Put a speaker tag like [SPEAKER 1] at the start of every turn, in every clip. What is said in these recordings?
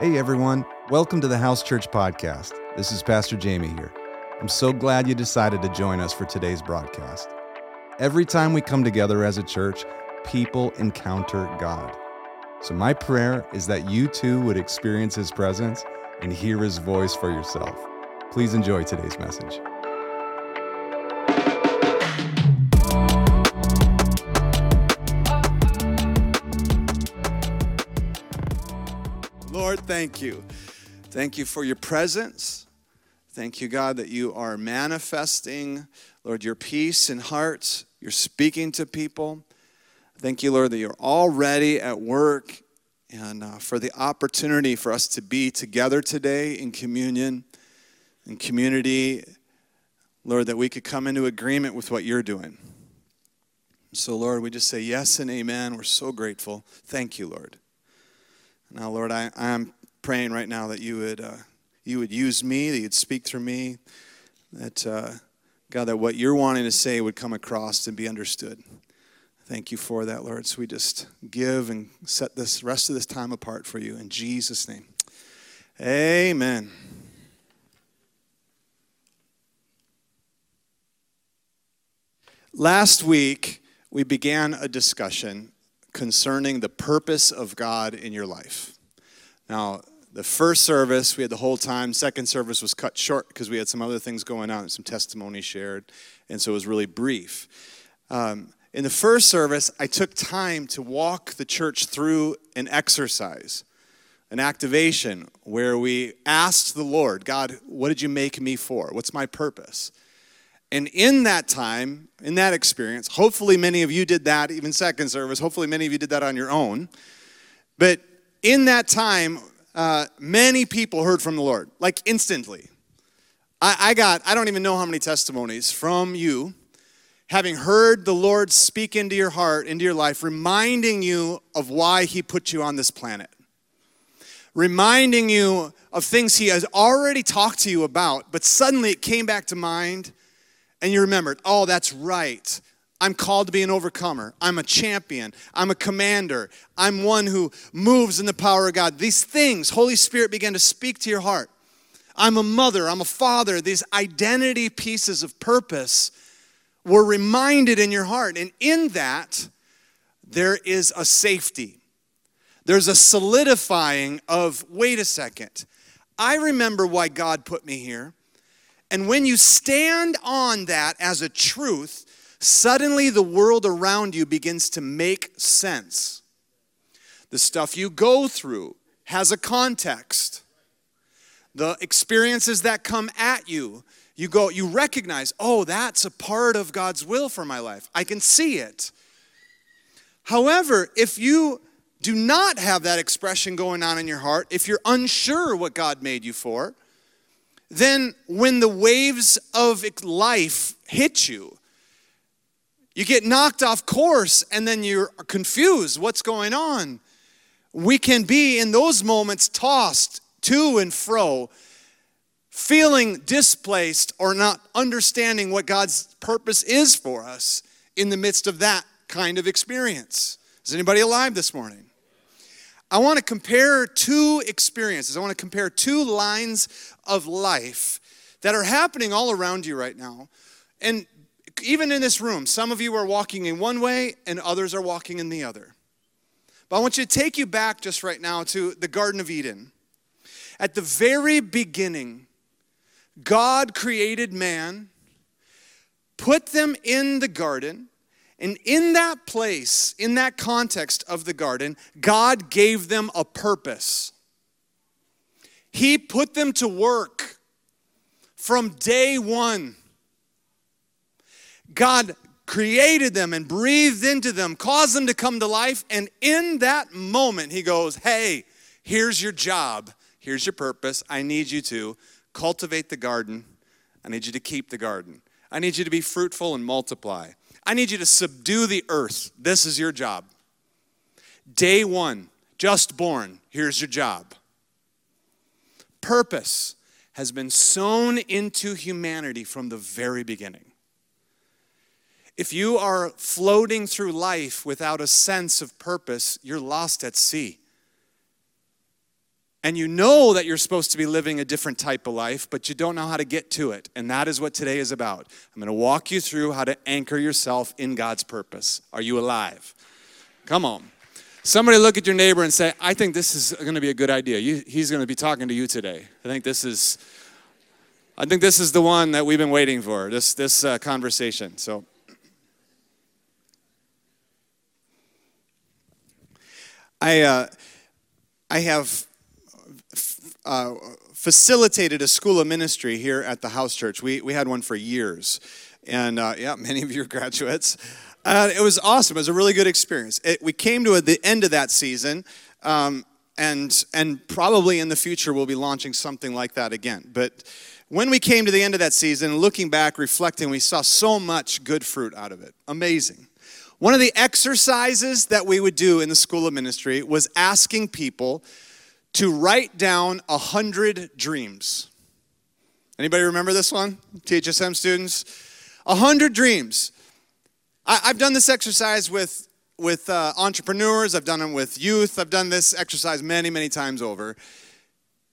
[SPEAKER 1] Hey everyone, welcome to the House Church Podcast. This is Pastor Jamey here. I'm so glad you decided to join us for today's broadcast. Every time we come together as a church, people encounter God. So, my prayer is that you too would experience His presence and hear His voice for yourself. Please enjoy today's message.
[SPEAKER 2] Thank you. Thank you for your presence. Thank you, God, that you are manifesting, Lord, your peace in hearts. You're speaking to people. Thank you, Lord, that you're already at work and uh, for the opportunity for us to be together today in communion, in community. Lord, that we could come into agreement with what you're doing. So, Lord, we just say yes and amen. We're so grateful. Thank you, Lord. Now, Lord, I, I'm praying right now that you would, uh, you would use me, that you'd speak through me, that, uh, God, that what you're wanting to say would come across and be understood. Thank you for that, Lord. So we just give and set this rest of this time apart for you in Jesus' name. Amen. Last week, we began a discussion concerning the purpose of God in your life. Now, the first service, we had the whole time. Second service was cut short because we had some other things going on, and some testimony shared, and so it was really brief. Um, in the first service, I took time to walk the church through an exercise, an activation where we asked the Lord, God, what did you make me for? What's my purpose? And in that time, in that experience, hopefully many of you did that, even second service. Hopefully many of you did that on your own. But in that time, uh, many people heard from the Lord, like instantly. I, I got, I don't even know how many testimonies from you, having heard the Lord speak into your heart, into your life, reminding you of why He put you on this planet, reminding you of things He has already talked to you about, but suddenly it came back to mind and you remembered, oh, that's right. I'm called to be an overcomer. I'm a champion. I'm a commander. I'm one who moves in the power of God. These things, Holy Spirit began to speak to your heart. I'm a mother. I'm a father. These identity pieces of purpose were reminded in your heart. And in that, there is a safety. There's a solidifying of, wait a second. I remember why God put me here. And when you stand on that as a truth, suddenly the world around you begins to make sense. The stuff you go through has a context. The experiences that come at you, you go, you recognize, oh, that's a part of God's will for my life. I can see it. However, if you do not have that expression going on in your heart, if you're unsure what God made you for, then when the waves of life hit you, you get knocked off course and then you're confused. What's going on? We can be in those moments tossed to and fro, feeling displaced or not understanding what God's purpose is for us in the midst of that kind of experience. Is anybody alive this morning? I want to compare two experiences. I want to compare two lines of life that are happening all around you right now. And even in this room, some of you are walking in one way and others are walking in the other. But I want you to take you back just right now to the Garden of Eden. At the very beginning, God created man, put them in the garden, and in that place, in that context of the garden, God gave them a purpose. He put them to work from day one. God created them and breathed into them, caused them to come to life, and in that moment, He goes, Hey, here's your job, here's your purpose. I need you to cultivate the garden, I need you to keep the garden, I need you to be fruitful and multiply. I need you to subdue the earth. This is your job. Day one, just born, here's your job. Purpose has been sown into humanity from the very beginning. If you are floating through life without a sense of purpose, you're lost at sea. And you know that you're supposed to be living a different type of life, but you don't know how to get to it. And that is what today is about. I'm going to walk you through how to anchor yourself in God's purpose. Are you alive? Come on. Somebody look at your neighbor and say, I think this is going to be a good idea. You, he's going to be talking to you today. I think this is. I think this is the one that we've been waiting for, this, this uh, conversation. So, I, uh, I have uh, facilitated a school of ministry here at the house church. We, we had one for years. And uh, yeah, many of you are graduates. It was awesome. It was a really good experience. It, we came to a, the end of that season, um, and, and probably in the future we'll be launching something like that again. But when we came to the end of that season, looking back, reflecting, we saw so much good fruit out of it. Amazing. One of the exercises that we would do in the School of Ministry was asking people to write down a hundred dreams. Anybody remember this one? THSM students? A hundred dreams. I, have done this exercise with, with uh, entrepreneurs, I've done it with youth, I've done this exercise many, many times over.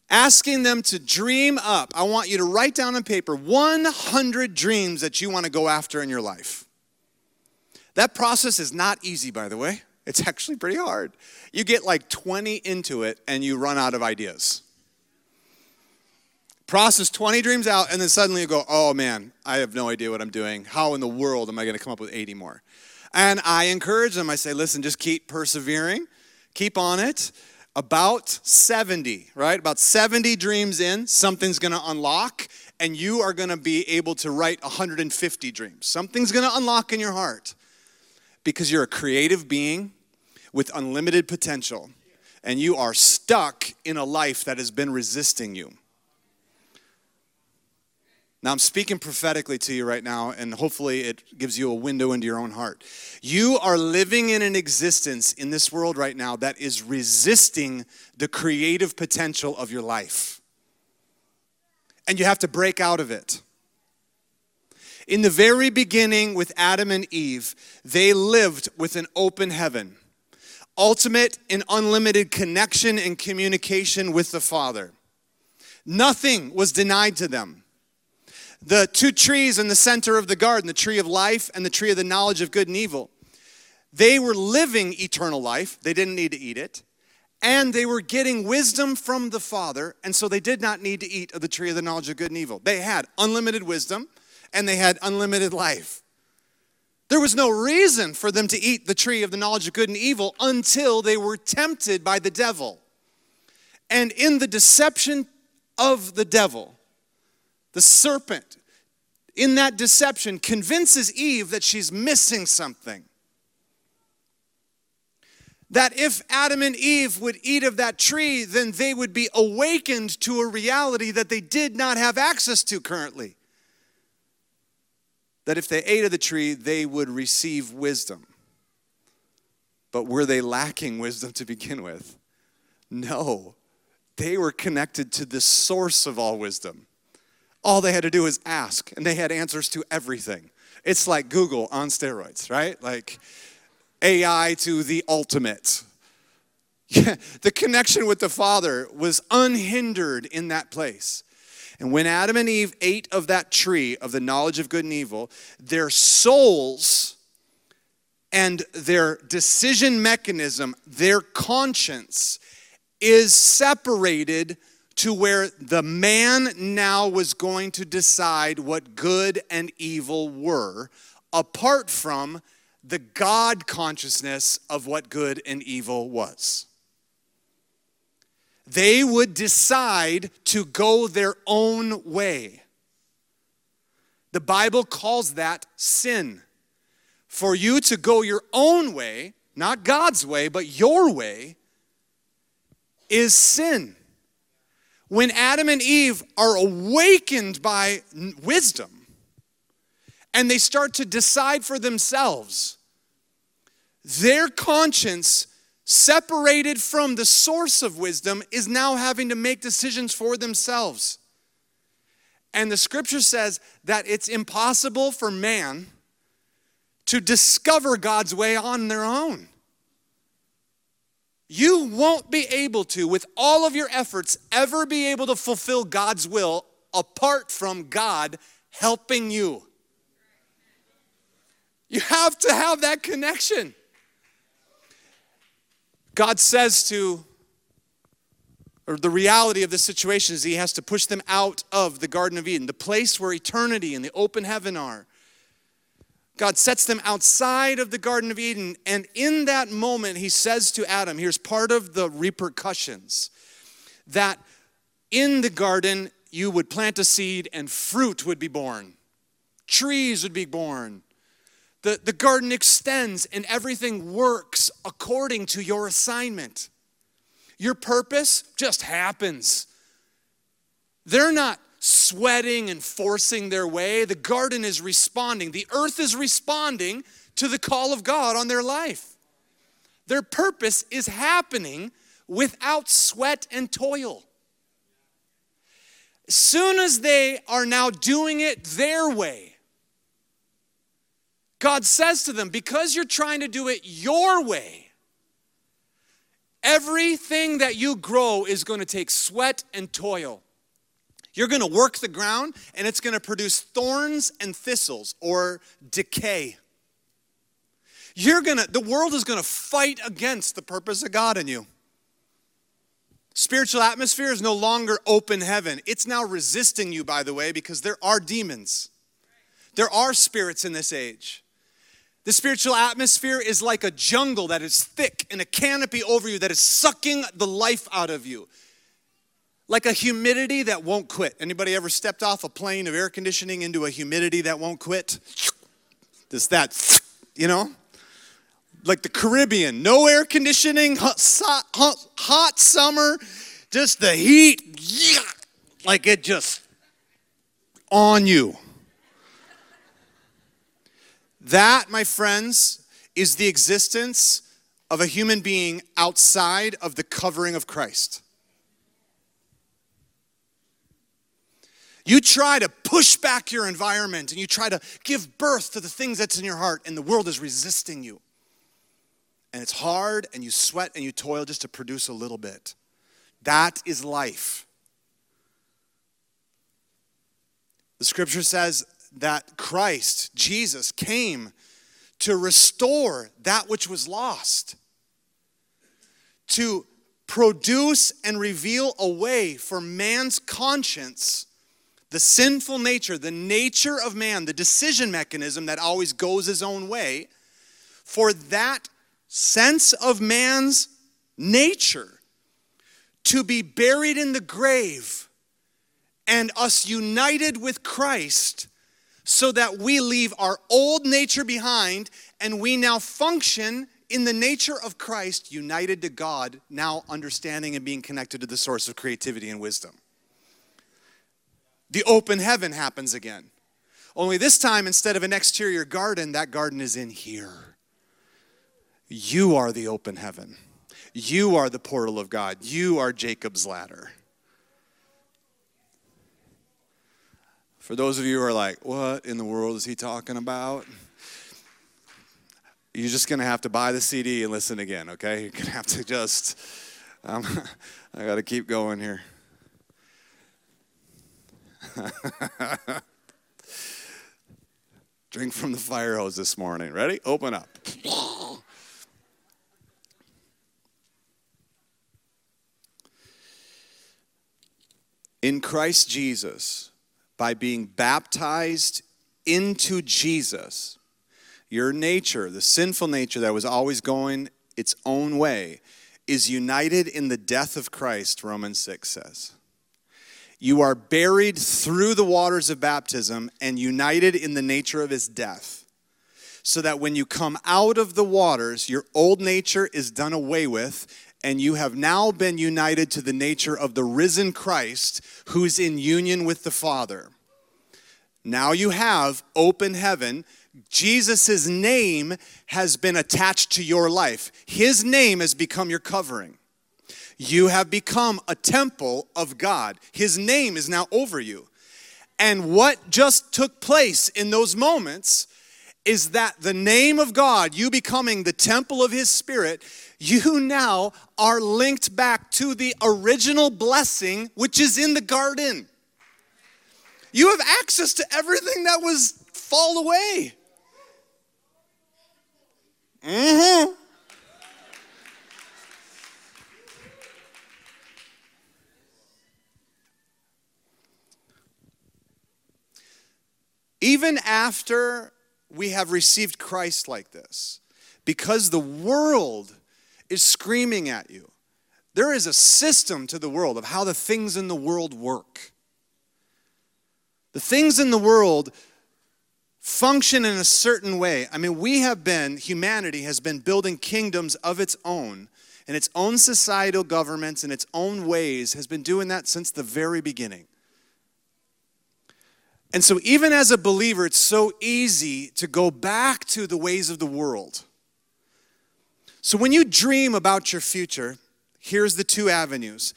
[SPEAKER 2] Asking them to dream up. I want you to write down on paper 100 dreams that you want to go after in your life. That process is not easy, by the way. It's actually pretty hard. You get like 20 into it and you run out of ideas. Process 20 dreams out, and then suddenly you go, oh man, I have no idea what I'm doing. How in the world am I going to come up with 80 more? And I encourage them, I say, listen, just keep persevering, keep on it. About 70, right? About 70 dreams in, something's going to unlock, and you are going to be able to write 150 dreams. Something's going to unlock in your heart because you're a creative being with unlimited potential, and you are stuck in a life that has been resisting you. Now, I'm speaking prophetically to you right now, and hopefully it gives you a window into your own heart. You are living in an existence in this world right now that is resisting the creative potential of your life. And you have to break out of it. In the very beginning, with Adam and Eve, they lived with an open heaven, ultimate and unlimited connection and communication with the Father. Nothing was denied to them the two trees in the center of the garden, the tree of life and the tree of the knowledge of good and evil, they were living eternal life. They didn't need to eat it. And they were getting wisdom from the Father, and so they did not need to eat of the tree of the knowledge of good and evil. They had unlimited wisdom and they had unlimited life. There was no reason for them to eat the tree of the knowledge of good and evil until they were tempted by the devil. And in the deception of the devil, the serpent, in that deception, convinces Eve that she's missing something. That if Adam and Eve would eat of that tree, then they would be awakened to a reality that they did not have access to currently. That if they ate of the tree, they would receive wisdom. But were they lacking wisdom to begin with? No. They were connected to the source of all wisdom. All they had to do was ask, and they had answers to everything. It's like Google on steroids, right? Like AI to the ultimate. Yeah, the connection with the Father was unhindered in that place. And when Adam and Eve ate of that tree of the knowledge of good and evil, their souls and their decision mechanism, their conscience, is separated to where the man now was going to decide what good and evil were, apart from the God consciousness of what good and evil was. They would decide to go their own way. The Bible calls that sin. For you to go your own way, not God's way, but your way, is sin when Adam and Eve are awakened by wisdom and they start to decide for themselves, their conscience, separated from the source of wisdom, is now having to make decisions for themselves. And the scripture says that it's impossible for man to discover God's way on their own. You won't be able to, with all of your efforts, ever be able to fulfill God's will apart from God helping you. You have to have that connection. God says to, or the reality of the situation is He has to push them out of the Garden of Eden, the place where eternity and the open heaven are. God sets them outside of the Garden of Eden, and in that moment, He says to Adam, here's part of the repercussions that in the garden, you would plant a seed and fruit would be born, trees would be born. The, the garden extends and everything works according to your assignment. Your purpose just happens. They're not sweating and forcing their way. The garden is responding, the earth is responding to the call of God on their life. Their purpose is happening without sweat and toil. Soon as they are now doing it their way, God says to them, because you're trying to do it your way, everything that you grow is going to take sweat and toil. You're going to work the ground and it's going to produce thorns and thistles or decay. You're going to the world is going to fight against the purpose of God in you. Spiritual atmosphere is no longer open heaven. It's now resisting you by the way because there are demons. There are spirits in this age. The spiritual atmosphere is like a jungle that is thick and a canopy over you that is sucking the life out of you like a humidity that won't quit. Anybody ever stepped off a plane of air conditioning into a humidity that won't quit? Just that, you know? Like the Caribbean, no air conditioning, hot, hot, hot summer, just the heat, like it just on you. That, my friends, is the existence of a human being outside of the covering of Christ. You try to push back your environment and you try to give birth to the things that's in your heart, and the world is resisting you. And it's hard, and you sweat and you toil just to produce a little bit. That is life. The scripture says that Christ, Jesus, came to restore that which was lost, to produce and reveal a way for man's conscience the sinful nature, the nature of man, the decision mechanism that always goes his own way, for that sense of man's nature to be buried in the grave and us united with Christ so that we leave our old nature behind and we now function in the nature of Christ, united to God, now understanding and being connected to the source of creativity and wisdom the open heaven happens again. Only this time, instead of an exterior garden, that garden is in here. You are the open heaven. You are the portal of God. You are Jacob's ladder. For those of you who are like, what in the world is he talking about? You're just going to have to buy the CD and listen again, okay? You're going to have to just, um, I got to keep going here. Drink from the fire hose this morning. Ready? Open up. In Christ Jesus, by being baptized into Jesus, your nature, the sinful nature that was always going its own way, is united in the death of Christ, Romans 6 says. You are buried through the waters of baptism and united in the nature of his death. So that when you come out of the waters, your old nature is done away with, and you have now been united to the nature of the risen Christ who's in union with the Father. Now you have open heaven. Jesus' name has been attached to your life, his name has become your covering. You have become a temple of God. His name is now over you. And what just took place in those moments is that the name of God, you becoming the temple of His Spirit, you now are linked back to the original blessing which is in the garden. You have access to everything that was fall away. Mm-hmm. Even after we have received Christ like this, because the world is screaming at you. There is a system to the world of how the things in the world work. The things in the world function in a certain way. I mean, we have been, humanity has been building kingdoms of its own, and its own societal governments and its own ways has been doing that since the very beginning. And so, even as a believer, it's so easy to go back to the ways of the world. So, when you dream about your future, here's the two avenues.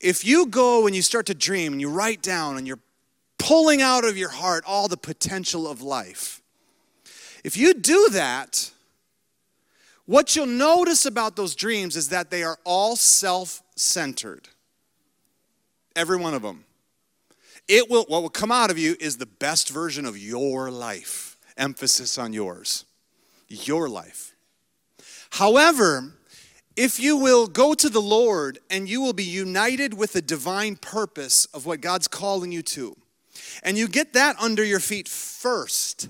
[SPEAKER 2] If you go and you start to dream and you write down and you're pulling out of your heart all the potential of life, if you do that, what you'll notice about those dreams is that they are all self centered. Every one of them. It will, what will come out of you is the best version of your life. Emphasis on yours. Your life. However, if you will go to the Lord and you will be united with the divine purpose of what God's calling you to, and you get that under your feet first,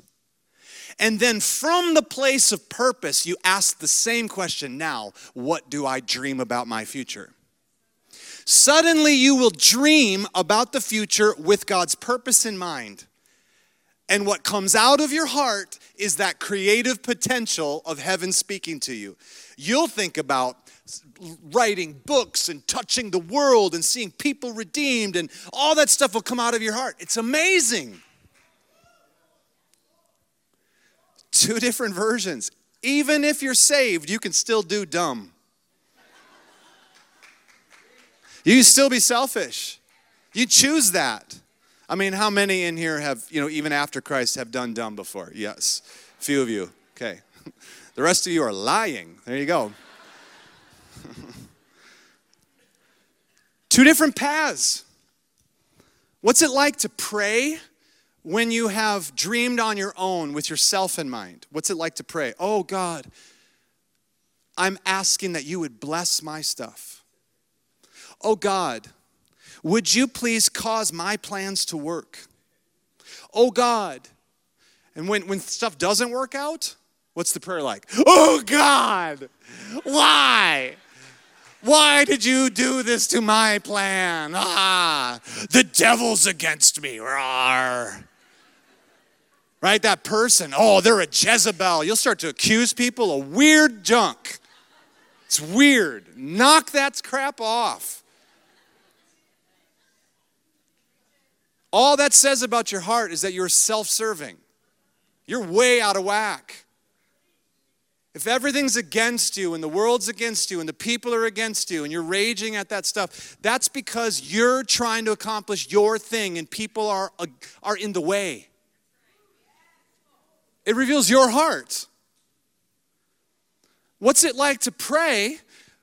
[SPEAKER 2] and then from the place of purpose, you ask the same question now, what do I dream about my future? Suddenly, you will dream about the future with God's purpose in mind. And what comes out of your heart is that creative potential of heaven speaking to you. You'll think about writing books and touching the world and seeing people redeemed, and all that stuff will come out of your heart. It's amazing. Two different versions. Even if you're saved, you can still do dumb. You can still be selfish. You choose that. I mean, how many in here have, you know, even after Christ have done dumb before? Yes. A few of you. Okay. The rest of you are lying. There you go. Two different paths. What's it like to pray when you have dreamed on your own with yourself in mind? What's it like to pray? Oh God, I'm asking that you would bless my stuff. Oh God, would you please cause my plans to work? Oh God. And when, when stuff doesn't work out, what's the prayer like? Oh God, why? Why did you do this to my plan? Ah, the devil's against me. Rawr. Right? That person, oh, they're a Jezebel. You'll start to accuse people of weird junk. It's weird. Knock that crap off. All that says about your heart is that you're self serving. You're way out of whack. If everything's against you and the world's against you and the people are against you and you're raging at that stuff, that's because you're trying to accomplish your thing and people are, uh, are in the way. It reveals your heart. What's it like to pray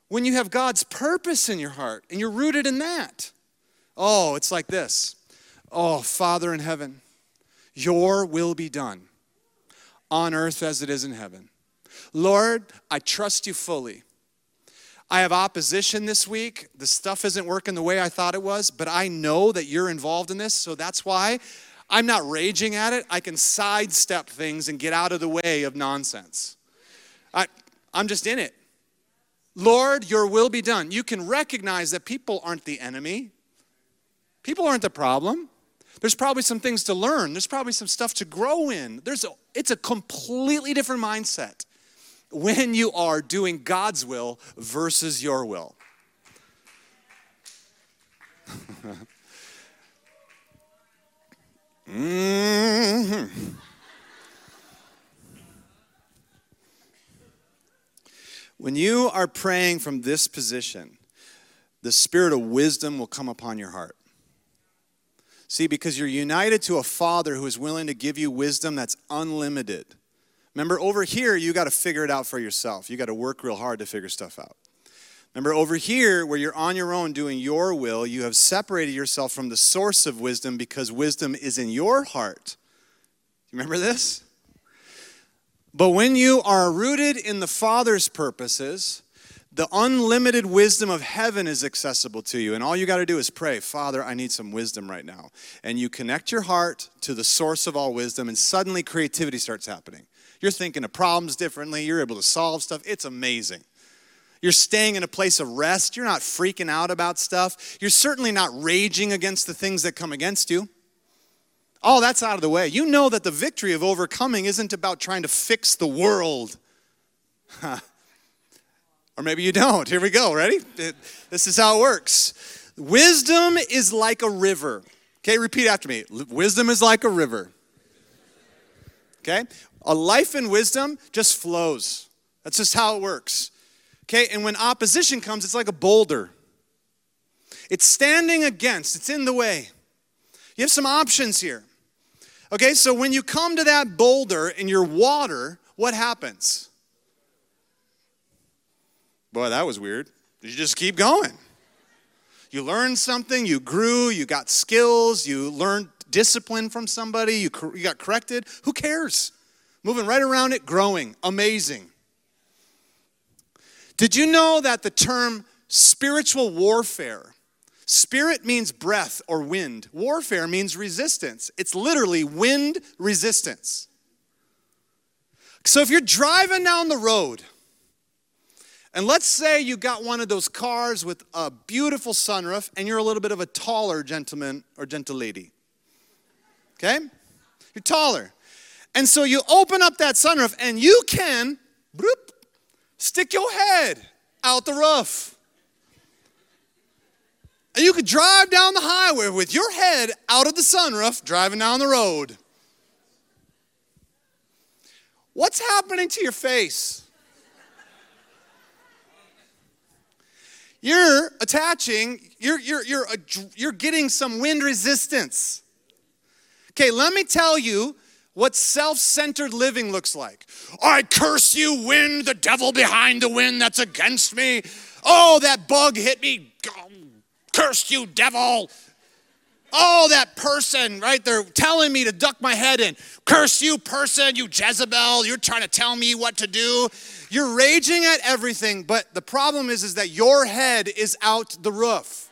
[SPEAKER 2] when you have God's purpose in your heart and you're rooted in that? Oh, it's like this Oh, Father in heaven, your will be done on earth as it is in heaven. Lord, I trust you fully. I have opposition this week. The stuff isn't working the way I thought it was, but I know that you're involved in this, so that's why I'm not raging at it. I can sidestep things and get out of the way of nonsense. I, I'm just in it. Lord, your will be done. You can recognize that people aren't the enemy, people aren't the problem. There's probably some things to learn. There's probably some stuff to grow in. There's a, it's a completely different mindset when you are doing God's will versus your will. mm-hmm. When you are praying from this position, the spirit of wisdom will come upon your heart. See, because you're united to a father who is willing to give you wisdom that's unlimited Remember, over here, you got to figure it out for yourself. You got to work real hard to figure stuff out. Remember, over here, where you're on your own doing your will, you have separated yourself from the source of wisdom because wisdom is in your heart. You remember this? But when you are rooted in the Father's purposes, the unlimited wisdom of heaven is accessible to you. And all you got to do is pray, Father, I need some wisdom right now. And you connect your heart to the source of all wisdom, and suddenly creativity starts happening. You're thinking of problems differently, you're able to solve stuff. It's amazing. You're staying in a place of rest. You're not freaking out about stuff. You're certainly not raging against the things that come against you. All that's out of the way. You know that the victory of overcoming isn't about trying to fix the world. or maybe you don't. Here we go. Ready? This is how it works. Wisdom is like a river. Okay, repeat after me. Wisdom is like a river. Okay? A life in wisdom just flows. That's just how it works. Okay, and when opposition comes, it's like a boulder. It's standing against, it's in the way. You have some options here. Okay, so when you come to that boulder in your water, what happens? Boy, that was weird. You just keep going. You learned something, you grew, you got skills, you learned discipline from somebody, you, you got corrected. Who cares? Moving right around it, growing. Amazing. Did you know that the term spiritual warfare Spirit means breath or wind. Warfare means resistance. It's literally wind resistance. So if you're driving down the road, and let's say you got one of those cars with a beautiful sunroof, and you're a little bit of a taller gentleman or gentle lady. Okay? You're taller. And so you open up that sunroof, and you can bloop, stick your head out the roof. And you could drive down the highway with your head out of the sunroof driving down the road. What's happening to your face? You're attaching, you're, you're, you're, you're getting some wind resistance. Okay, let me tell you what self centered living looks like. I curse you, wind, the devil behind the wind that's against me. Oh, that bug hit me. Curse you, devil. Oh, that person, right? They're telling me to duck my head in. Curse you, person, you Jezebel. You're trying to tell me what to do. You're raging at everything, but the problem is, is that your head is out the roof.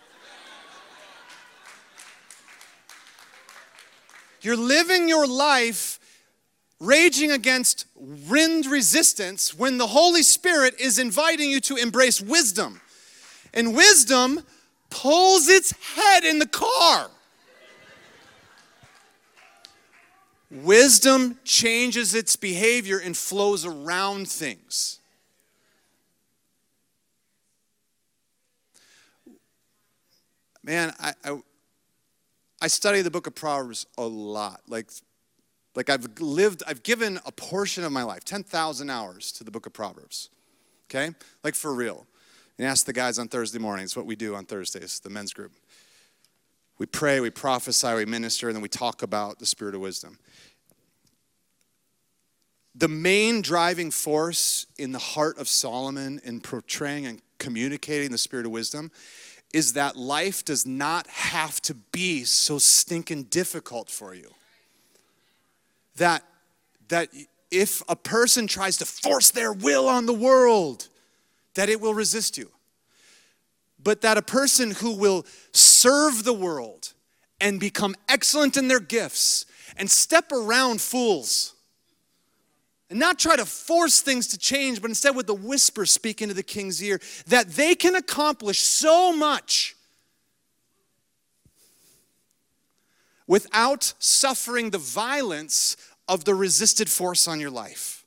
[SPEAKER 2] You're living your life raging against wind resistance when the Holy Spirit is inviting you to embrace wisdom. And wisdom pulls its head in the car. Wisdom changes its behavior and flows around things. Man, I, I, I, study the book of Proverbs a lot. Like, like I've lived, I've given a portion of my life, 10,000 hours to the book of Proverbs. Okay? Like for real and ask the guys on Thursday mornings what we do on Thursdays, the men's group. We pray, we prophesy, we minister, and then we talk about the spirit of wisdom. The main driving force in the heart of Solomon in portraying and communicating the spirit of wisdom is that life does not have to be so stinking difficult for you. That, that if a person tries to force their will on the world, that it will resist you. But that a person who will serve the world and become excellent in their gifts and step around fools and not try to force things to change, but instead with the whisper speak into the king's ear, that they can accomplish so much without suffering the violence of the resisted force on your life.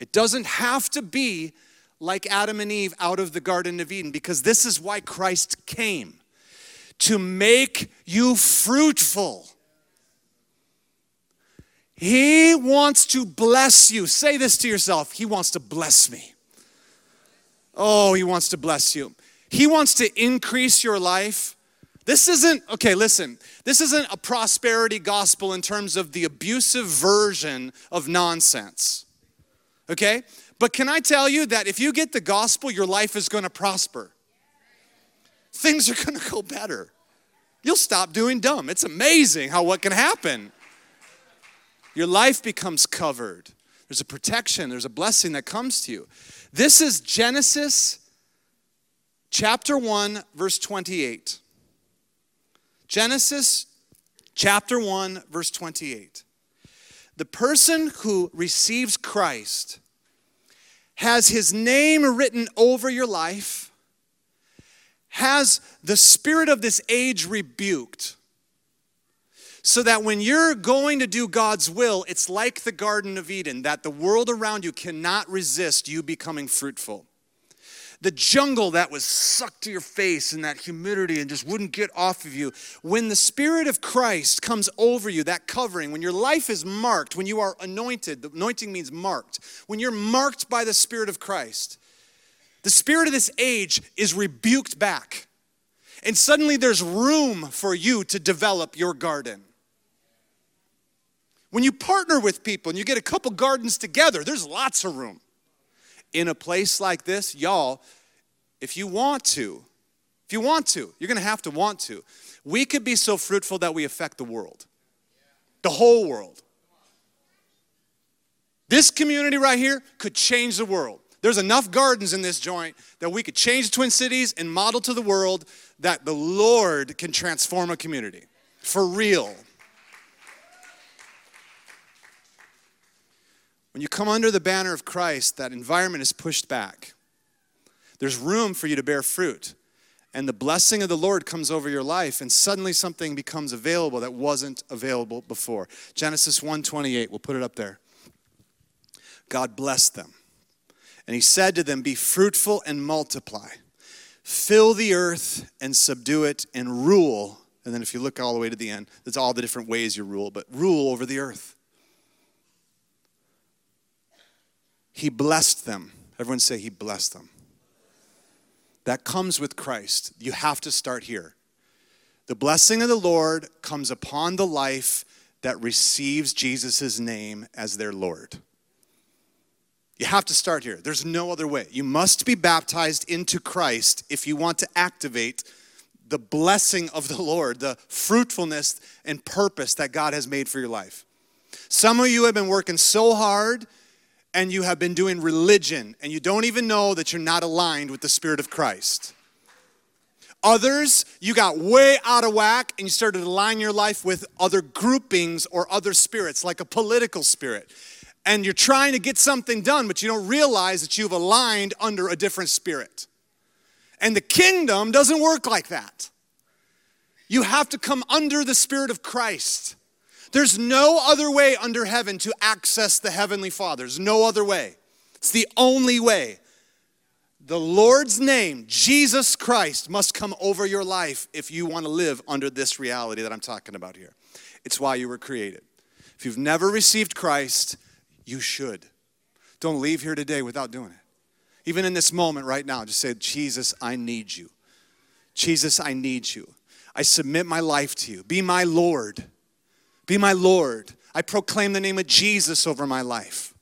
[SPEAKER 2] It doesn't have to be like Adam and Eve out of the Garden of Eden because this is why Christ came to make you fruitful. He wants to bless you. Say this to yourself He wants to bless me. Oh, He wants to bless you. He wants to increase your life This isn't, okay, listen, this isn't a prosperity gospel in terms of the abusive version of nonsense. Okay? But can I tell you that if you get the gospel, your life is gonna prosper? Things are gonna go better. You'll stop doing dumb. It's amazing how what can happen. Your life becomes covered. There's a protection, there's a blessing that comes to you. This is Genesis chapter 1, verse 28. Genesis chapter 1, verse 28. The person who receives Christ has his name written over your life, has the spirit of this age rebuked, so that when you're going to do God's will, it's like the Garden of Eden, that the world around you cannot resist you becoming fruitful the jungle that was sucked to your face and that humidity and just wouldn't get off of you. When the Spirit of Christ comes over you, that covering, when your life is marked, when you are anointed, the anointing means marked, when you're marked by the Spirit of Christ, the spirit of this age is rebuked back. And suddenly there's room for you to develop your garden. When you partner with people and you get a couple gardens together, there's lots of room in a place like this, y'all, if you want to, if you want to, you're gonna have to want to. We could be so fruitful that we affect the world, the whole world. This community right here could change the world. There's enough gardens in this joint that we could change Twin Cities and model to the world that the Lord can transform a community. For real. When you come under the banner of Christ, that environment is pushed back. There's room for you to bear fruit. And the blessing of the Lord comes over your life, and suddenly something becomes available that wasn't available before. Genesis 1:28, we'll put it up there. God blessed them. And he said to them, Be fruitful and multiply. Fill the earth and subdue it and rule. And then if you look all the way to the end, that's all the different ways you rule, but rule over the earth. He blessed them. Everyone say, He blessed them. That comes with Christ. You have to start here. The blessing of the Lord comes upon the life that receives Jesus' name as their Lord. You have to start here. There's no other way. You must be baptized into Christ if you want to activate the blessing of the Lord, the fruitfulness and purpose that God has made for your life. Some of you have been working so hard and you have been doing religion and you don't even know that you're not aligned with the Spirit of Christ. Others, you got way out of whack and you started to align your life with other groupings or other spirits, like a political spirit. And you're trying to get something done, but you don't realize that you've aligned under a different spirit. And the kingdom doesn't work like that. You have to come under the Spirit of Christ. There's no other way under heaven to access the Heavenly Father. There's no other way. It's the only way. The Lord's name, Jesus Christ, must come over your life if you want to live under this reality that I'm talking about here. It's why you were created. If you've never received Christ, you should. Don't leave here today without doing it. Even in this moment right now, just say, Jesus, I need you. Jesus, I need you. I submit my life to you. Be my Lord. Be my Lord. I proclaim the name of Jesus over my life.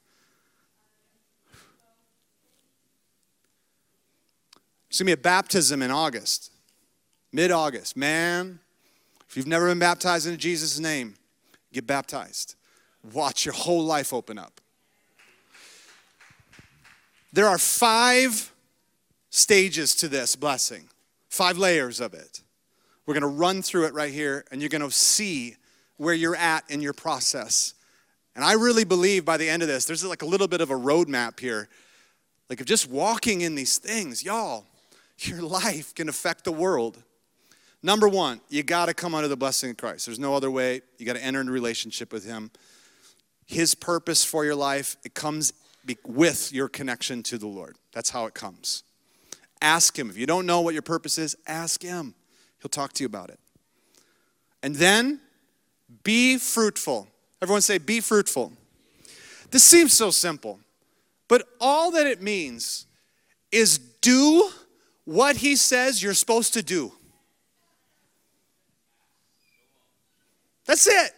[SPEAKER 2] There's gonna be a baptism in August, mid August. Man, if you've never been baptized in Jesus' name, get baptized. Watch your whole life open up. There are five stages to this blessing, five layers of it. We're gonna run through it right here, and you're gonna see where you're at in your process. And I really believe by the end of this, there's like a little bit of a roadmap here. Like, of just walking in these things, y'all, your life can affect the world. Number one, you got to come under the blessing of Christ. There's no other way. You got to enter into relationship with Him. His purpose for your life, it comes with your connection to the Lord. That's how it comes. Ask Him. If you don't know what your purpose is, ask Him. He'll talk to you about it. And then be fruitful. Everyone say, be fruitful. This seems so simple, but all that it means is do what he says you're supposed to do. That's it.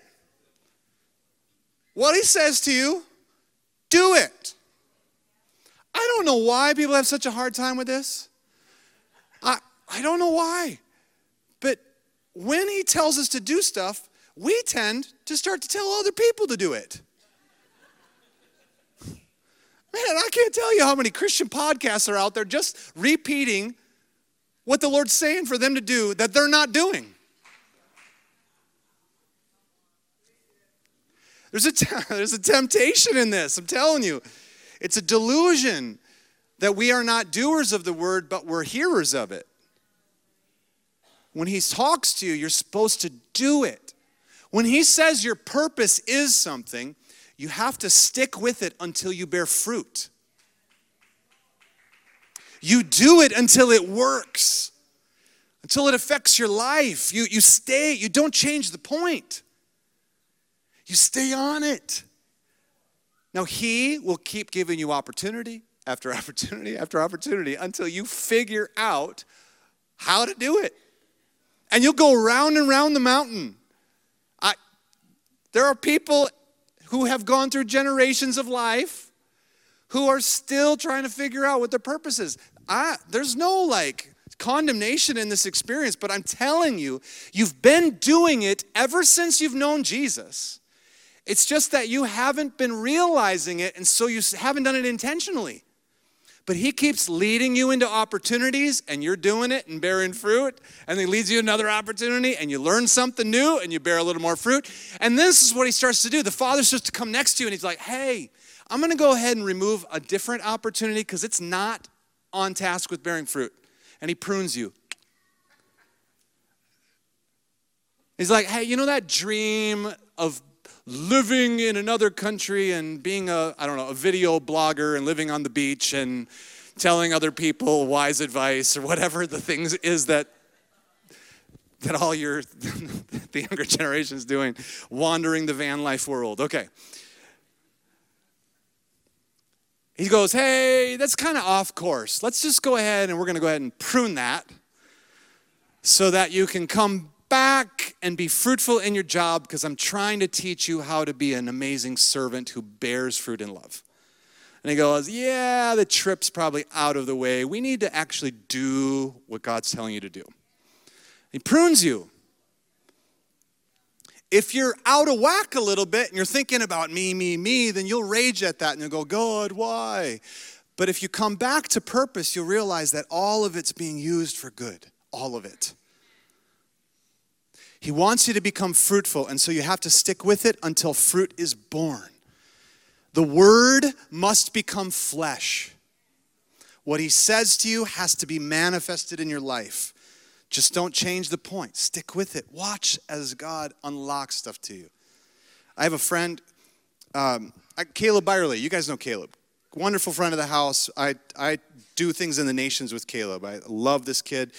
[SPEAKER 2] What he says to you, do it. I don't know why people have such a hard time with this. I, I don't know why. But when he tells us to do stuff, we tend to start to tell other people to do it. Man, I can't tell you how many Christian podcasts are out there just repeating what the Lord's saying for them to do that they're not doing. There's a, t- there's a temptation in this, I'm telling you. It's a delusion that we are not doers of the word, but we're hearers of it. When he talks to you, you're supposed to do it. When he says your purpose is something, you have to stick with it until you bear fruit. You do it until it works, until it affects your life. You, you stay, you don't change the point. You stay on it. Now, He will keep giving you opportunity after opportunity after opportunity until you figure out how to do it. And you'll go round and round the mountain. There are people who have gone through generations of life who are still trying to figure out what their purpose is. I, there's no like condemnation in this experience, but I'm telling you, you've been doing it ever since you've known Jesus. It's just that you haven't been realizing it, and so you haven't done it intentionally. But he keeps leading you into opportunities, and you're doing it and bearing fruit. And he leads you another opportunity, and you learn something new, and you bear a little more fruit. And this is what he starts to do. The father starts to come next to you, and he's like, hey, I'm gonna go ahead and remove a different opportunity because it's not on task with bearing fruit. And he prunes you. He's like, hey, you know that dream of living in another country and being a, I don't know, a video blogger and living on the beach and telling other people wise advice or whatever the things is that that all your the younger generation is doing, wandering the van life world. Okay. He goes, hey, that's kind of off course. Let's just go ahead and we're going to go ahead and prune that so that you can come back and be fruitful in your job because I'm trying to teach you how to be an amazing servant who bears fruit in love. And he goes, Yeah, the trip's probably out of the way. We need to actually do what God's telling you to do. He prunes you. If you're out of whack a little bit and you're thinking about me, me, me, then you'll rage at that and you'll go, God, why? But if you come back to purpose, you'll realize that all of it's being used for good. All of it. He wants you to become fruitful, and so you have to stick with it until fruit is born. The word must become flesh. What he says to you has to be manifested in your life. Just don't change the point. Stick with it. Watch as God unlocks stuff to you. I have a friend, um, Caleb Byerly. You guys know Caleb. Wonderful friend of the house. I, I do things in the nations with Caleb. I love this kid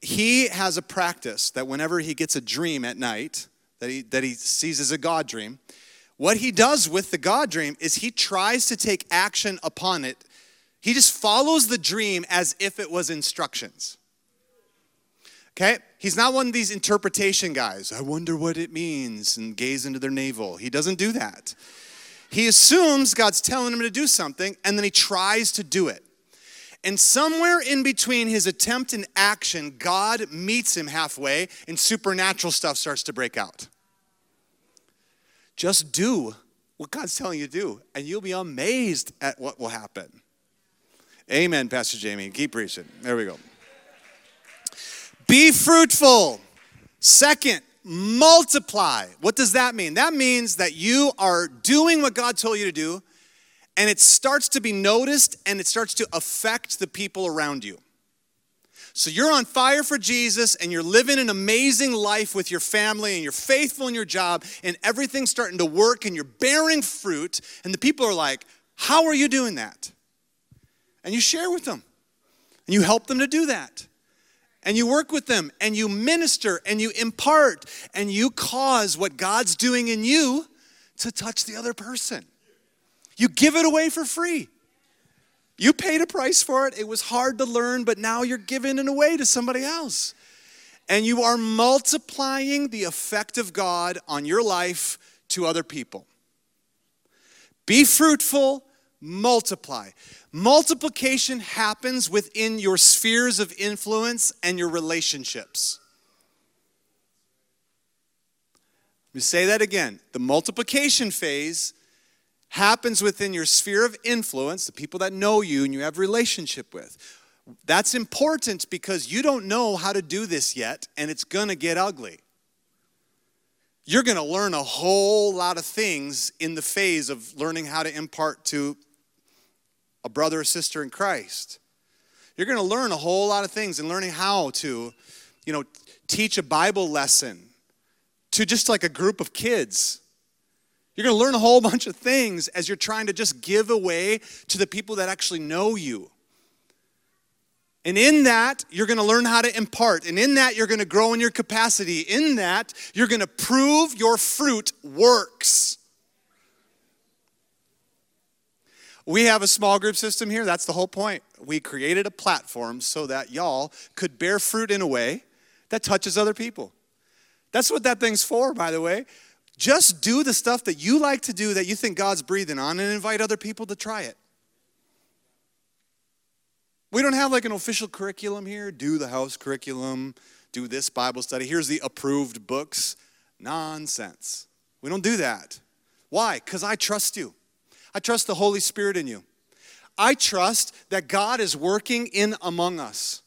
[SPEAKER 2] he has a practice that whenever he gets a dream at night that he, that he sees as a God dream, what he does with the God dream is he tries to take action upon it. He just follows the dream as if it was instructions. Okay? He's not one of these interpretation guys. I wonder what it means and gaze into their navel. He doesn't do that. He assumes God's telling him to do something and then he tries to do it. And somewhere in between his attempt and action, God meets him halfway and supernatural stuff starts to break out. Just do what God's telling you to do, and you'll be amazed at what will happen. Amen, Pastor Jamey. Keep preaching. There we go. Be fruitful. Second, multiply. What does that mean? That means that you are doing what God told you to do and it starts to be noticed and it starts to affect the people around you. So you're on fire for Jesus and you're living an amazing life with your family and you're faithful in your job and everything's starting to work and you're bearing fruit and the people are like, "How are you doing that?" And you share with them. And you help them to do that. And you work with them and you minister and you impart and you cause what God's doing in you to touch the other person. You give it away for free. You paid a price for it. It was hard to learn, but now you're giving it away to somebody else. and you are multiplying the effect of God on your life to other people. Be fruitful, multiply. Multiplication happens within your spheres of influence and your relationships. Let me say that again. The multiplication phase happens within your sphere of influence, the people that know you and you have relationship with. That's important because you don't know how to do this yet, and it's gonna get ugly. You're gonna learn a whole lot of things in the phase of learning how to impart to a brother or sister in Christ. You're gonna learn a whole lot of things in learning how to, you know, teach a Bible lesson to just like a group of kids. You're going to learn a whole bunch of things as you're trying to just give away to the people that actually know you. And in that, you're going to learn how to impart. And in that, you're going to grow in your capacity. In that, you're going to prove your fruit works. We have a small group system here. That's the whole point. We created a platform so that y'all could bear fruit in a way that touches other people. That's what that thing's for, by the way. Just do the stuff that you like to do that you think God's breathing on and invite other people to try it. We don't have like an official curriculum here. Do the house curriculum, do this Bible study. Here's the approved books. Nonsense. We don't do that. Why? Because I trust you. I trust the Holy Spirit in you. I trust that God is working in among us.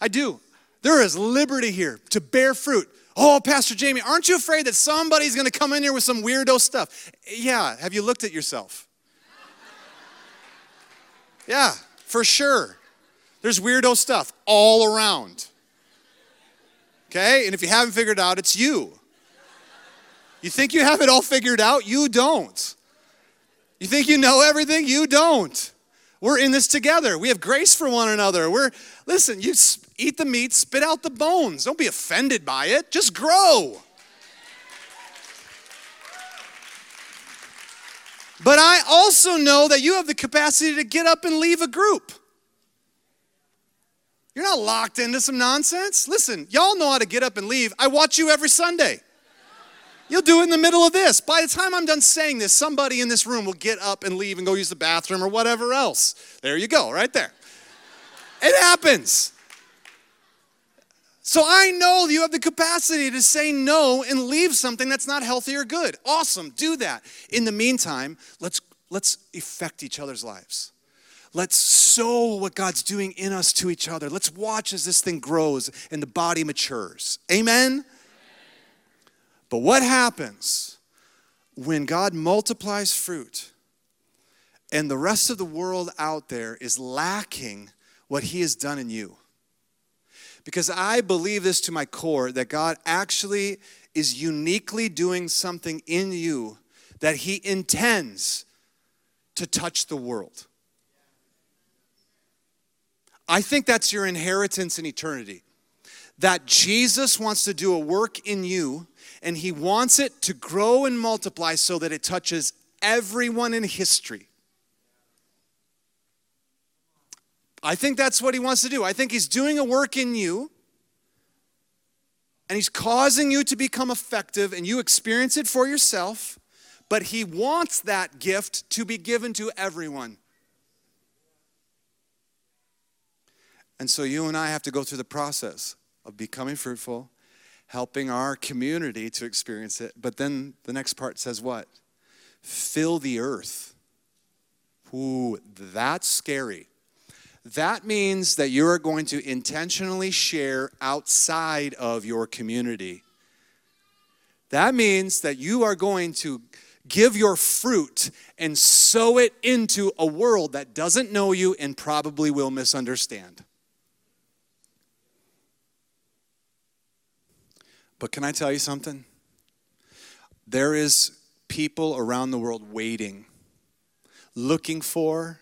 [SPEAKER 2] I do. There is liberty here to bear fruit. Oh, Pastor Jamey, aren't you afraid that somebody's going to come in here with some weirdo stuff? Yeah, have you looked at yourself? Yeah, for sure. There's weirdo stuff all around. Okay? And if you haven't figured out, it's you. You think you have it all figured out? You don't. You think you know everything? You don't. We're in this together. We have grace for one another. We're, listen, you eat the meat, spit out the bones. Don't be offended by it, just grow. But I also know that you have the capacity to get up and leave a group. You're not locked into some nonsense. Listen, y'all know how to get up and leave. I watch you every Sunday. You'll do it in the middle of this. By the time I'm done saying this, somebody in this room will get up and leave and go use the bathroom or whatever else. There you go, right there. It happens. So I know you have the capacity to say no and leave something that's not healthy or good. Awesome, do that. In the meantime, let's let's affect each other's lives. Let's sow what God's doing in us to each other. Let's watch as this thing grows and the body matures. Amen. But what happens when God multiplies fruit and the rest of the world out there is lacking what He has done in you? Because I believe this to my core that God actually is uniquely doing something in you that He intends to touch the world. I think that's your inheritance in eternity. That Jesus wants to do a work in you and he wants it to grow and multiply so that it touches everyone in history. I think that's what he wants to do. I think he's doing a work in you and he's causing you to become effective and you experience it for yourself, but he wants that gift to be given to everyone. And so you and I have to go through the process of becoming fruitful, helping our community to experience it. But then the next part says what? Fill the earth. Ooh, that's scary. That means that you are going to intentionally share outside of your community. That means that you are going to give your fruit and sow it into a world that doesn't know you and probably will misunderstand. But can I tell you something? There is people around the world waiting, looking for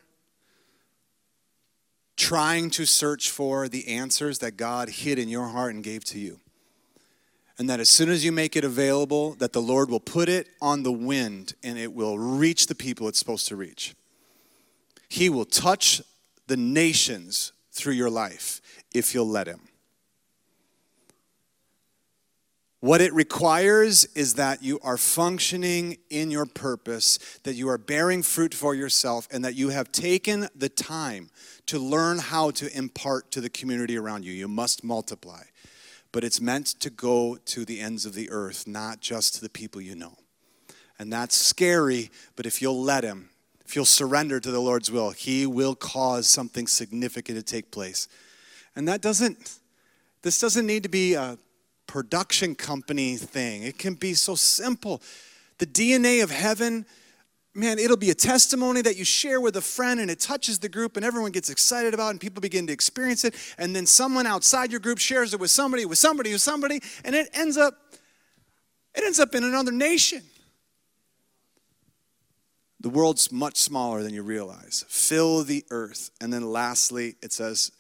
[SPEAKER 2] trying to search for the answers that God hid in your heart and gave to you. And that as soon as you make it available, that the Lord will put it on the wind and it will reach the people it's supposed to reach. He will touch the nations through your life if you'll let Him. What it requires is that you are functioning in your purpose, that you are bearing fruit for yourself, and that you have taken the time to learn how to impart to the community around you. You must multiply. But it's meant to go to the ends of the earth, not just to the people you know. And that's scary, but if you'll let Him, if you'll surrender to the Lord's will, He will cause something significant to take place. And that doesn't, this doesn't need to be a production company thing. It can be so simple. The DNA of heaven, man, it'll be a testimony that you share with a friend and it touches the group and everyone gets excited about it and people begin to experience it. And then someone outside your group shares it with somebody, with somebody, with somebody, and it ends up, it ends up in another nation. The world's much smaller than you realize. Fill the earth. And then lastly, it says,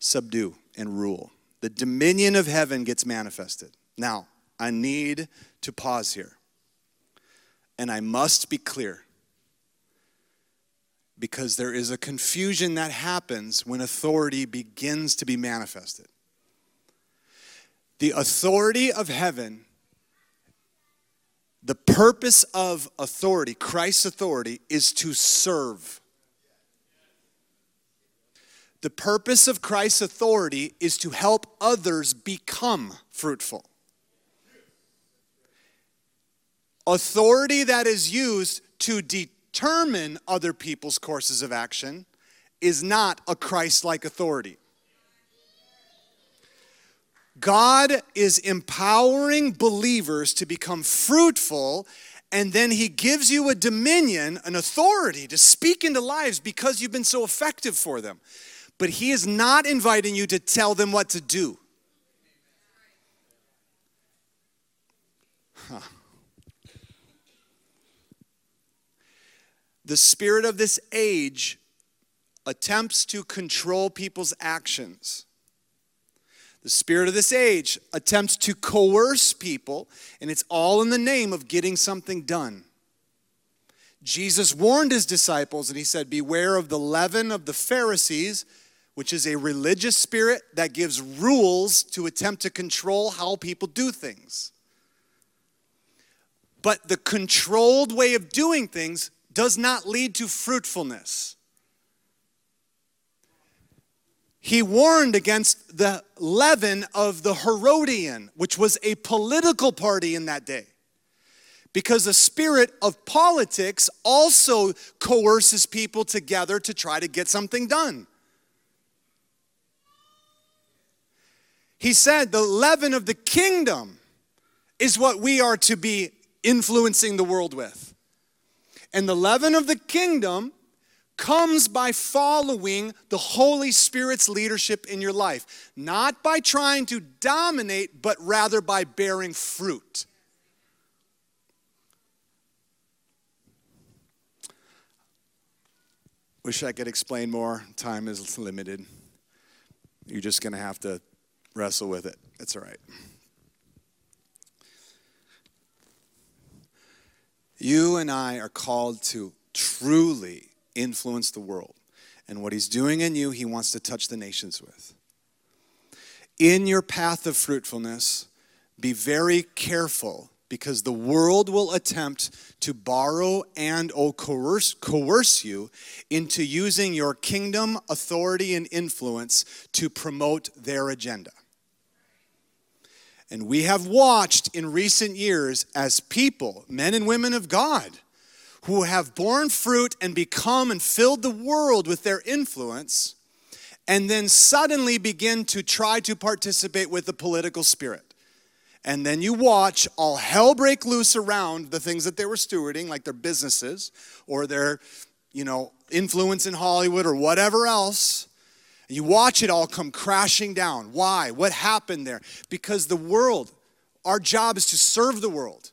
[SPEAKER 2] subdue and rule the dominion of heaven gets manifested. Now, I need to pause here. And I must be clear because there is a confusion that happens when authority begins to be manifested. The authority of heaven, the purpose of authority, Christ's authority, is to serve. The purpose of Christ's authority is to help others become fruitful. Authority that is used to determine other people's courses of action is not a Christ like authority. God is empowering believers to become fruitful, and then He gives you a dominion, an authority to speak into lives because you've been so effective for them but He is not inviting you to tell them what to do. The spirit of this age attempts to control people's actions. The spirit of this age attempts to coerce people, and it's all in the name of getting something done. Jesus warned his disciples and he said, Beware of the leaven of the Pharisees which is a religious spirit that gives rules to attempt to control how people do things. But the controlled way of doing things does not lead to fruitfulness. He warned against the leaven of the Herodian, which was a political party in that day. Because the spirit of politics also coerces people together to try to get something done. He said the leaven of the kingdom is what we are to be influencing the world with. And the leaven of the kingdom comes by following the Holy Spirit's leadership in your life, not by trying to dominate, but rather by bearing fruit. Wish I could explain more. Time is limited. You're just going to have to wrestle with it. It's all right. You and I are called to truly influence the world. And what He's doing in you, He wants to touch the nations with. In your path of fruitfulness, be very careful because the world will attempt to borrow and or coerce, coerce you into using your kingdom authority and influence to promote their agenda. And we have watched in recent years as people, men and women of God, who have borne fruit and become and filled the world with their influence, and then suddenly begin to try to participate with the political spirit. And then you watch all hell break loose around the things that they were stewarding, like their businesses or their, you know, influence in Hollywood or whatever else. You watch it all come crashing down. Why? What happened there? Because the world, our job is to serve the world.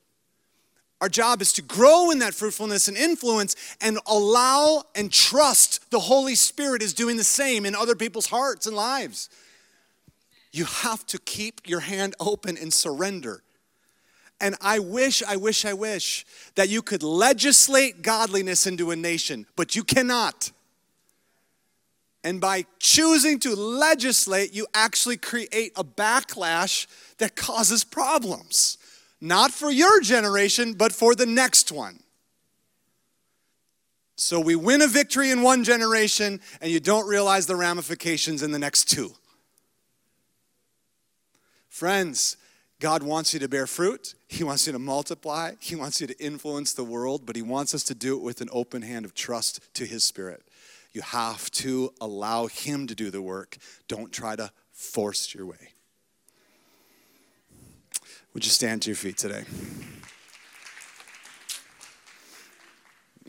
[SPEAKER 2] Our job is to grow in that fruitfulness and influence and allow and trust the Holy Spirit is doing the same in other people's hearts and lives. You have to keep your hand open and surrender. And I wish, I wish, I wish that you could legislate godliness into a nation, but you cannot. And by choosing to legislate, you actually create a backlash that causes problems. Not for your generation, but for the next one. So we win a victory in one generation, and you don't realize the ramifications in the next two. Friends, God wants you to bear fruit. He wants you to multiply. He wants you to influence the world, but He wants us to do it with an open hand of trust to His Spirit. You have to allow Him to do the work. Don't try to force your way. Would you stand to your feet today?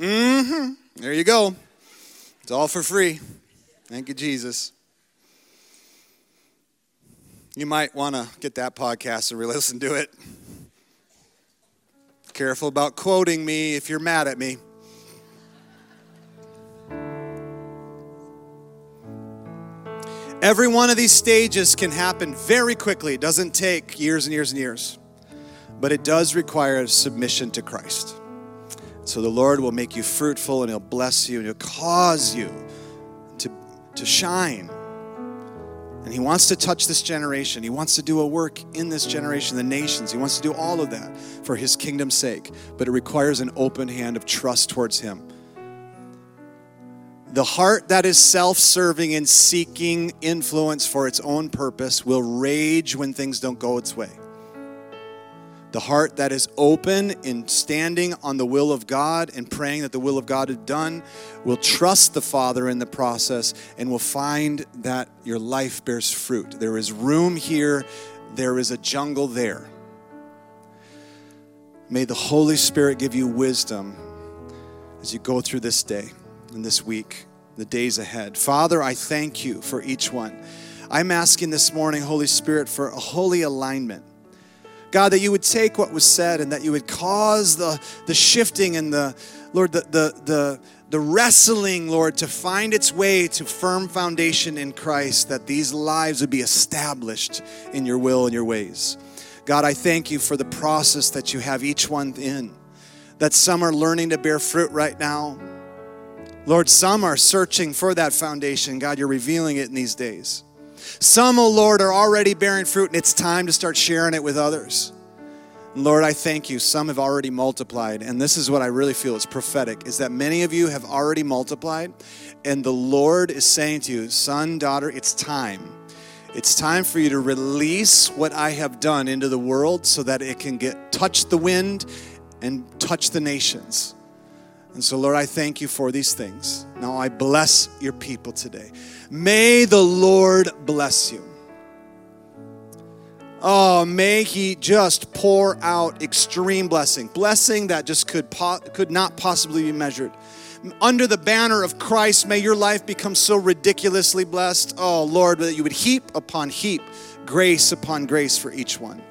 [SPEAKER 2] Mm-hmm. There you go. It's all for free. Thank you, Jesus. You might want to get that podcast and re-listen to it. Careful about quoting me if you're mad at me. Every one of these stages can happen very quickly. It doesn't take years and years and years, but it does require submission to Christ. So the Lord will make you fruitful and He'll bless you and He'll cause you to, to shine. And He wants to touch this generation. He wants to do a work in this generation, the nations. He wants to do all of that for His kingdom's sake. But it requires an open hand of trust towards Him. The heart that is self serving and seeking influence for its own purpose will rage when things don't go its way. The heart that is open in standing on the will of God and praying that the will of God is done will trust the Father in the process and will find that your life bears fruit. There is room here, there is a jungle there. May the Holy Spirit give you wisdom as you go through this day and this week, the days ahead. Father, I thank you for each one. I'm asking this morning, Holy Spirit, for a holy alignment God, that you would take what was said and that you would cause the, the shifting and the, Lord, the, the, the, the wrestling, Lord, to find its way to firm foundation in Christ, that these lives would be established in your will and your ways. God, I thank you for the process that you have each one in, that some are learning to bear fruit right now. Lord, some are searching for that foundation. God, you're revealing it in these days. Some, oh Lord, are already bearing fruit and it's time to start sharing it with others. Lord, I thank you. Some have already multiplied. And this is what I really feel is prophetic is that many of you have already multiplied. And the Lord is saying to you, son, daughter, it's time. It's time for you to release what I have done into the world so that it can get touch the wind and touch the nations. And so, Lord, I thank you for these things. Now I bless your people today. May the Lord bless you. Oh, may He just pour out extreme blessing, blessing that just could, po- could not possibly be measured. Under the banner of Christ, may your life become so ridiculously blessed. Oh, Lord, that you would heap upon heap grace upon grace for each one.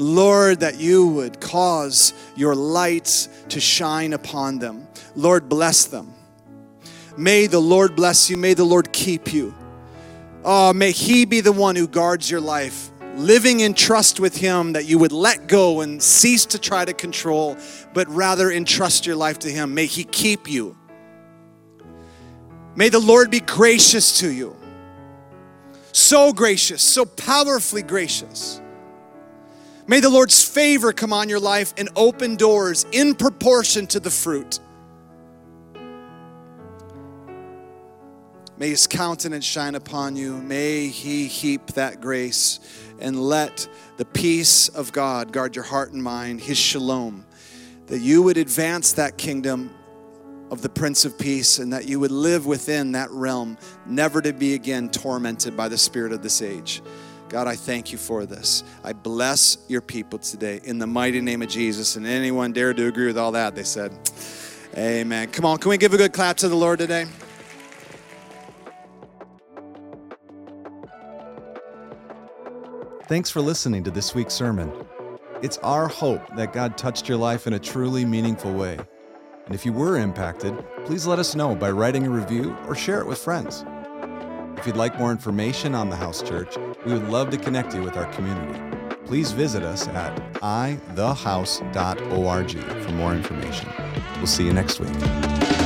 [SPEAKER 2] Lord, that you would cause your light to shine upon them. Lord, bless them. May the Lord bless you. May the Lord keep you. Oh, may He be the one who guards your life, living in trust with Him that you would let go and cease to try to control, but rather entrust your life to Him. May He keep you. May the Lord be gracious to you. So gracious, so powerfully gracious. May the Lord's favor come on your life and open doors in proportion to the fruit. May his countenance shine upon you. May he heap that grace and let the peace of God guard your heart and mind, his shalom, that you would advance that kingdom of the Prince of Peace and that you would live within that realm, never to be again tormented by the spirit of this age. God, I thank you for this. I bless your people today in the mighty name of Jesus. And anyone dare to agree with all that? They said, Amen. Come on, can we give a good clap to the Lord today?
[SPEAKER 1] Thanks for listening to this week's sermon. It's our hope that God touched your life in a truly meaningful way. And if you were impacted, please let us know by writing a review or share it with friends. If you'd like more information on the House Church, we would love to connect you with our community. Please visit us at ithehouse.org for more information. We'll see you next week.